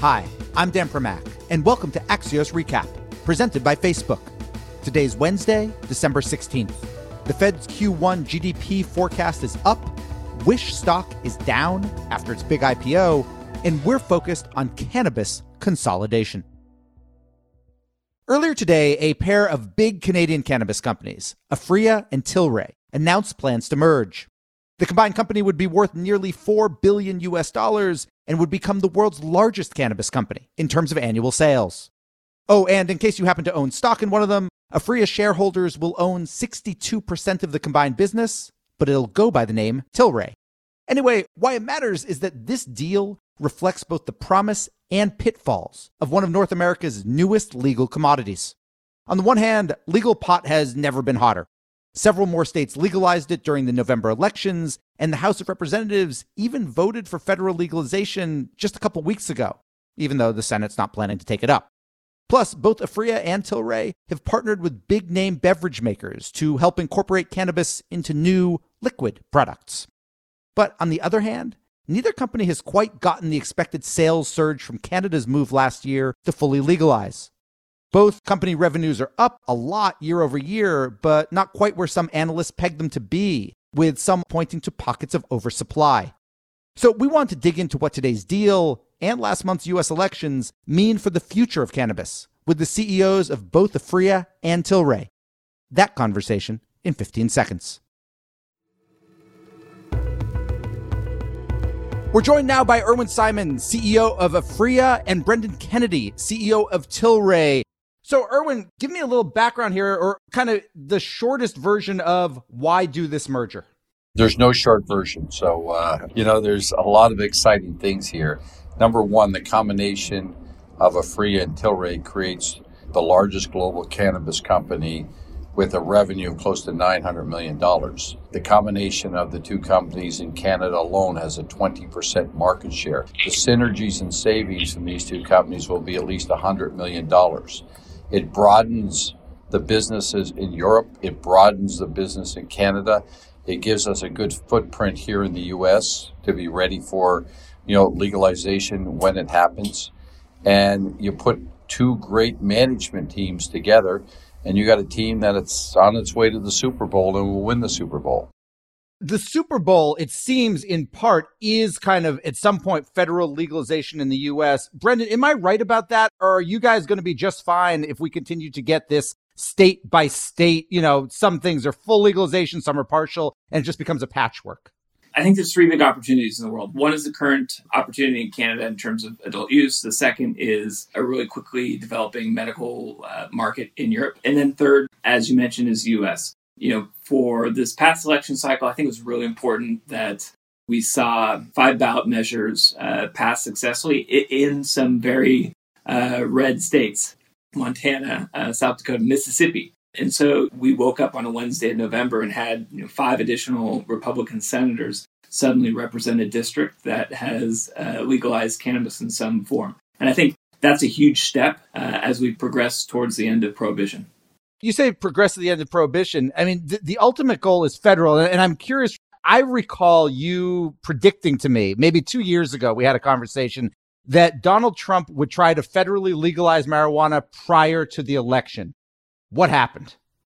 Hi, I'm Dan Primack, and welcome to Axios Recap, presented by Facebook. Today's Wednesday, December 16th. The Fed's Q1 GDP forecast is up, Wish stock is down after its big IPO, and we're focused on cannabis consolidation. Earlier today, a pair of big Canadian cannabis companies, Aphria and Tilray, announced plans to merge. The combined company would be worth nearly 4 billion US dollars and would become the world's largest cannabis company in terms of annual sales. Oh, and in case you happen to own stock in one of them, Aphria shareholders will own 62% of the combined business, but it'll go by the name Tilray. Anyway, why it matters is that this deal reflects both the promise and pitfalls of one of North America's newest legal commodities. On the one hand, legal pot has never been hotter. Several more states legalized it during the November elections, and the House of Representatives even voted for federal legalization just a couple weeks ago, even though the Senate's not planning to take it up. Plus, both Aphria and Tilray have partnered with big name beverage makers to help incorporate cannabis into new liquid products. But on the other hand, neither company has quite gotten the expected sales surge from Canada's move last year to fully legalize. Both company revenues are up a lot year over year, but not quite where some analysts peg them to be, with some pointing to pockets of oversupply. So we want to dig into what today's deal and last month's US elections mean for the future of cannabis with the CEOs of both Aphria and Tilray. That conversation in 15 seconds. We're joined now by Irwin Simon, CEO of Aphria, and Brendan Kennedy, CEO of Tilray. So, Irwin, give me a little background here, or kind of the shortest version of why do this merger. There's no short version. So, uh, you know, there's a lot of exciting things here. Number one, the combination of Aphria and Tilray creates the largest global cannabis company with a revenue of close to $900 million. The combination of the two companies in Canada alone has a 20% market share. The synergies and savings from these two companies will be at least $100 million. It broadens the businesses in Europe. It broadens the business in Canada. It gives us a good footprint here in the U.S. to be ready for, you know, legalization when it happens. And you put two great management teams together, and you got a team that it's on its way to the Super Bowl and will win the Super Bowl the Super Bowl, it seems in part, is kind of at some point federal legalization in the US. Brendan, am I right about that? Or are you guys going to be just fine if we continue to get this state by state? You know, some things are full legalization, some are partial, and it just becomes a patchwork. I think there's three big opportunities in the world. One is the current opportunity in Canada in terms of adult use. The second is a really quickly developing medical uh, market in Europe. And then third, as you mentioned, is the US you know, for this past election cycle, I think it was really important that we saw five ballot measures uh, pass successfully in some very uh, red states Montana, uh, South Dakota, Mississippi. And so we woke up on a Wednesday in November and had you know, five additional Republican senators suddenly represent a district that has uh, legalized cannabis in some form. And I think that's a huge step uh, as we progress towards the end of prohibition you say progress to the end of prohibition. I mean, the, the ultimate goal is federal. And, and I'm curious, I recall you predicting to me maybe two years ago, we had a conversation that Donald Trump would try to federally legalize marijuana prior to the election. What happened?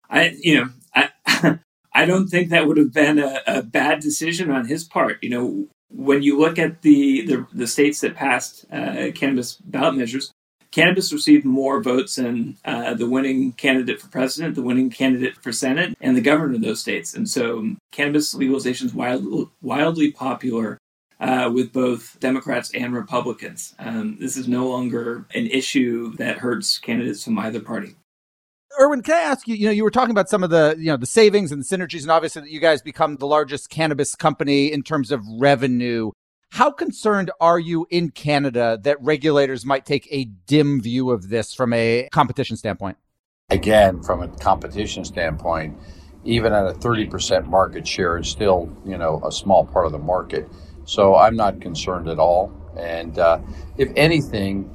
I, you know, I, I don't think that would have been a, a, bad decision on his part. You know, when you look at the the, the states that passed uh, cannabis ballot measures, cannabis received more votes than uh, the winning candidate for president, the winning candidate for senate, and the governor of those states. And so cannabis legalization is wild, wildly popular uh, with both Democrats and Republicans. Um, this is no longer an issue that hurts candidates from either party. Irwin, can I ask you? You know, you were talking about some of the, you know, the savings and the synergies, and obviously that you guys become the largest cannabis company in terms of revenue. How concerned are you in Canada that regulators might take a dim view of this from a competition standpoint? Again, from a competition standpoint, even at a 30% market share, it's still, you know, a small part of the market. So I'm not concerned at all. And uh, if anything,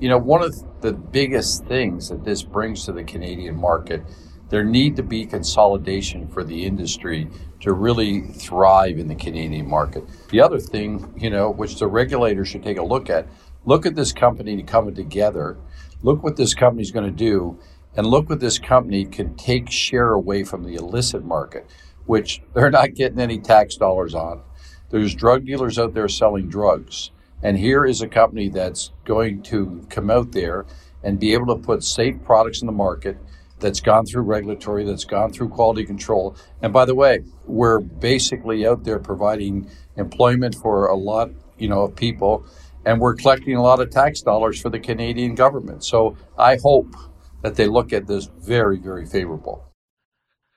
you know, one of the biggest things that this brings to the Canadian market there need to be consolidation for the industry to really thrive in the Canadian market. The other thing, you know, which the regulator should take a look at, look at this company coming together. Look what this company's going to do. And look what this company can take share away from the illicit market, which they're not getting any tax dollars on. There's drug dealers out there selling drugs. And here is a company that's going to come out there and be able to put safe products in the market that's gone through regulatory, that's gone through quality control. And by the way, we're basically out there providing employment for a lot, you know, of people, and we're collecting a lot of tax dollars for the Canadian government. So I hope that they look at this very, very favorable.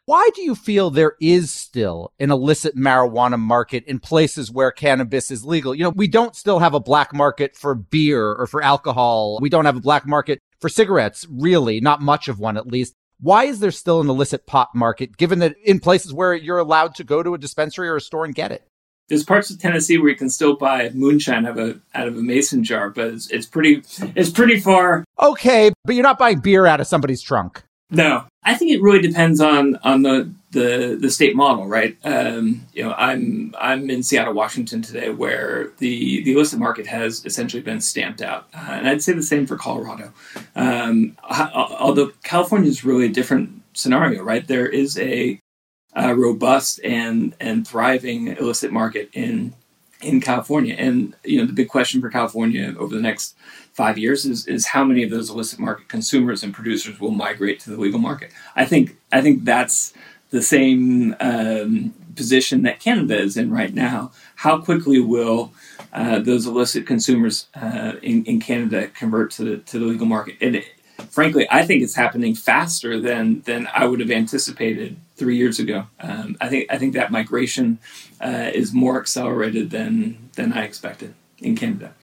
Why do you feel there is still an illicit marijuana market in places where cannabis is legal? You know, we don't still have a black market for beer or for alcohol. We don't have a black market for cigarettes, really, not much of one at least. Why is there still an illicit pot market, given that in places where you're allowed to go to a dispensary or a store and get it? There's parts of Tennessee where you can still buy moonshine out of a out of a mason jar, but it's, it's pretty it's pretty far. Okay, but you're not buying beer out of somebody's trunk. No, I think it really depends on on the the, the state model, right? Um, you know, I'm I'm in Seattle, Washington today, where the the illicit market has essentially been stamped out, uh, and I'd say the same for Colorado. Um, although California is really a different scenario, right? There is a, a robust and and thriving illicit market in in California. And you know, the big question for California over the next five years is is how many of those illicit market consumers and producers will migrate to the legal market. I think I think that's the same um, position that Canada is in right now. How quickly will uh, those illicit consumers uh, in, in Canada convert to the to the legal market? And it, frankly, I think it's happening faster than than I would have anticipated three years ago. Um, I think I think that migration uh, is more accelerated than than I expected in Canada.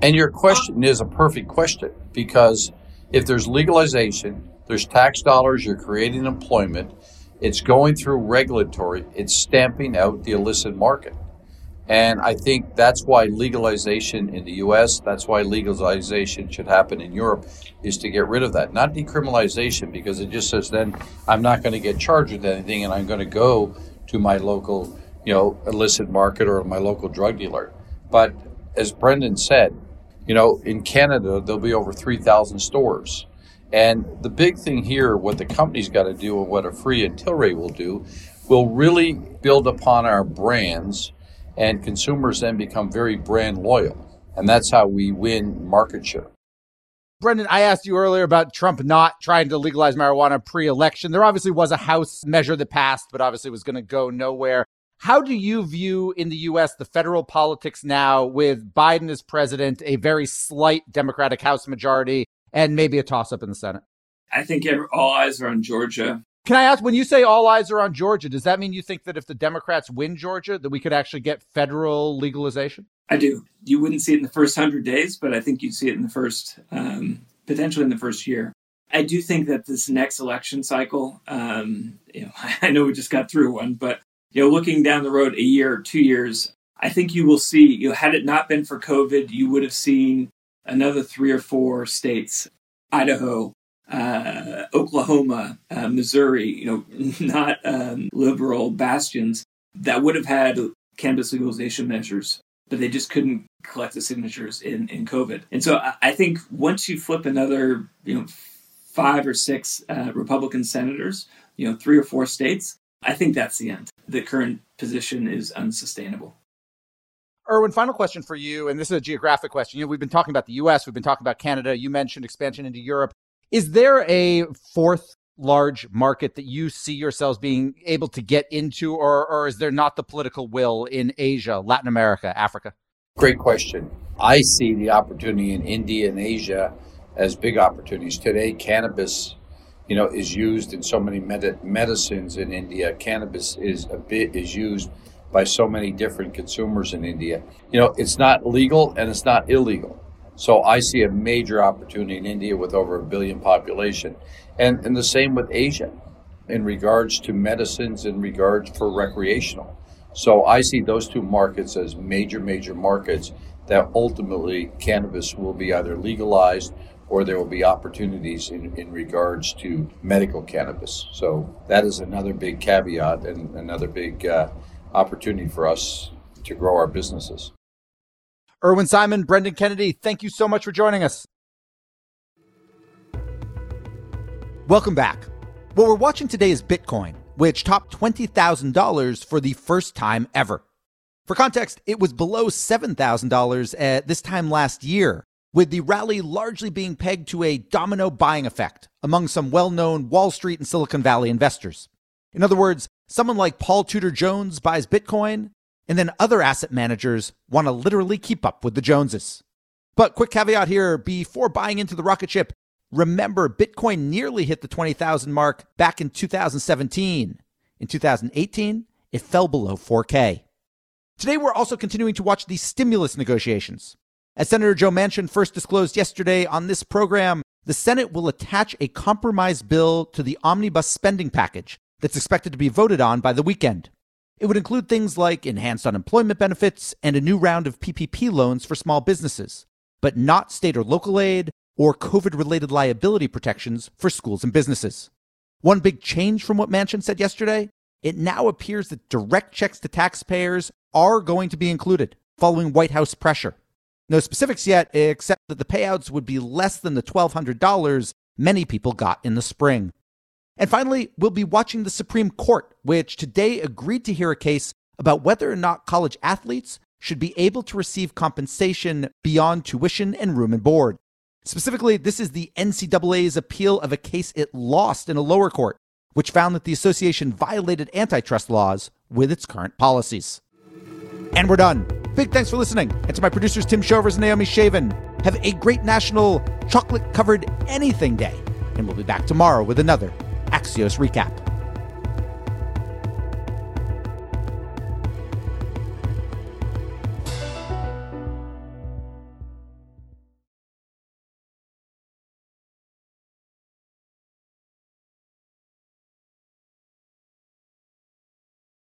And your question is a perfect question because if there's legalization, there's tax dollars, you're creating employment, it's going through regulatory, it's stamping out the illicit market. And I think that's why legalization in the US, that's why legalization should happen in Europe, is to get rid of that. Not decriminalization, because it just says then I'm not going to get charged with anything and I'm going to go to my local, you know, illicit market or my local drug dealer. But as Brendan said, you know, in Canada, there'll be over 3,000 stores. And the big thing here, what the company's got to do and what Aphria and Tilray will do, will really build upon our brands and consumers then become very brand loyal. And that's how we win market share. Brendan, I asked you earlier about Trump not trying to legalize marijuana pre election. There obviously was a House measure that passed, but obviously was going to go nowhere. How do you view in the US the federal politics now with Biden as president, a very slight Democratic House majority, and maybe a toss up in the Senate? I think all eyes are on Georgia. Can I ask, when you say all eyes are on Georgia, does that mean you think that if the Democrats win Georgia, that we could actually get federal legalization? I do. You wouldn't see it in the first hundred days, but I think you'd see it in the first, um, potentially in the first year. I do think that this next election cycle, um, you know, I know we just got through one, but you know, looking down the road a year, two years, I think you will see. You know, had it not been for COVID, you would have seen another three or four states, Idaho, uh, Oklahoma, uh, Missouri, you know, not um, liberal bastions that would have had cannabis legalization measures, but they just couldn't collect the signatures in, in COVID. And so I, I think once you flip another, you know, five or six uh, Republican senators, you know, three or four states, I think that's the end. The current position is unsustainable. Irwin, final question for you, and this is a geographic question. You know, we've been talking about the U.S., we've been talking about Canada. You mentioned expansion into Europe. Is there a fourth large market that you see yourselves being able to get into, or, or is there not the political will in Asia, Latin America, Africa? Great question. I see the opportunity in India and Asia as big opportunities. Today, cannabis, you know, is used in so many med- medicines in India. Cannabis is a bit is used by so many different consumers in India. You know, it's not legal and it's not illegal. So I see a major opportunity in India with over a billion population. And, and the same with Asia in regards to medicines, in regards for recreational. So I see those two markets as major, major markets that ultimately cannabis will be either legalized or there will be opportunities in, in regards to medical cannabis. So that is another big caveat and another big uh, opportunity for us to grow our businesses. Irwin Simon, Brendan Kennedy, thank you so much for joining us. Welcome back. What we're watching today is Bitcoin, which topped $20,000 for the first time ever. For context, it was below $7,000 at this time last year, with the rally largely being pegged to a domino buying effect among some well known Wall Street and Silicon Valley investors. In other words, someone like Paul Tudor Jones buys Bitcoin, and then other asset managers want to literally keep up with the Joneses. But quick caveat here before buying into the rocket ship, remember Bitcoin nearly hit the 20,000 mark back in 2017. In 2018, it fell below 4K. Today, we're also continuing to watch the stimulus negotiations. As Senator Joe Manchin first disclosed yesterday on this program, the Senate will attach a compromise bill to the omnibus spending package that's expected to be voted on by the weekend. It would include things like enhanced unemployment benefits and a new round of PPP loans for small businesses, but not state or local aid or COVID related liability protections for schools and businesses. One big change from what Manchin said yesterday it now appears that direct checks to taxpayers are going to be included following White House pressure. No specifics yet, except that the payouts would be less than the $1,200 many people got in the spring. And finally, we'll be watching the Supreme Court, which today agreed to hear a case about whether or not college athletes should be able to receive compensation beyond tuition and room and board. Specifically, this is the NCAA's appeal of a case it lost in a lower court, which found that the association violated antitrust laws with its current policies. And we're done. Big thanks for listening. And to my producers, Tim Shovers and Naomi Shavin. Have a great National Chocolate Covered Anything Day. And we'll be back tomorrow with another Axios recap.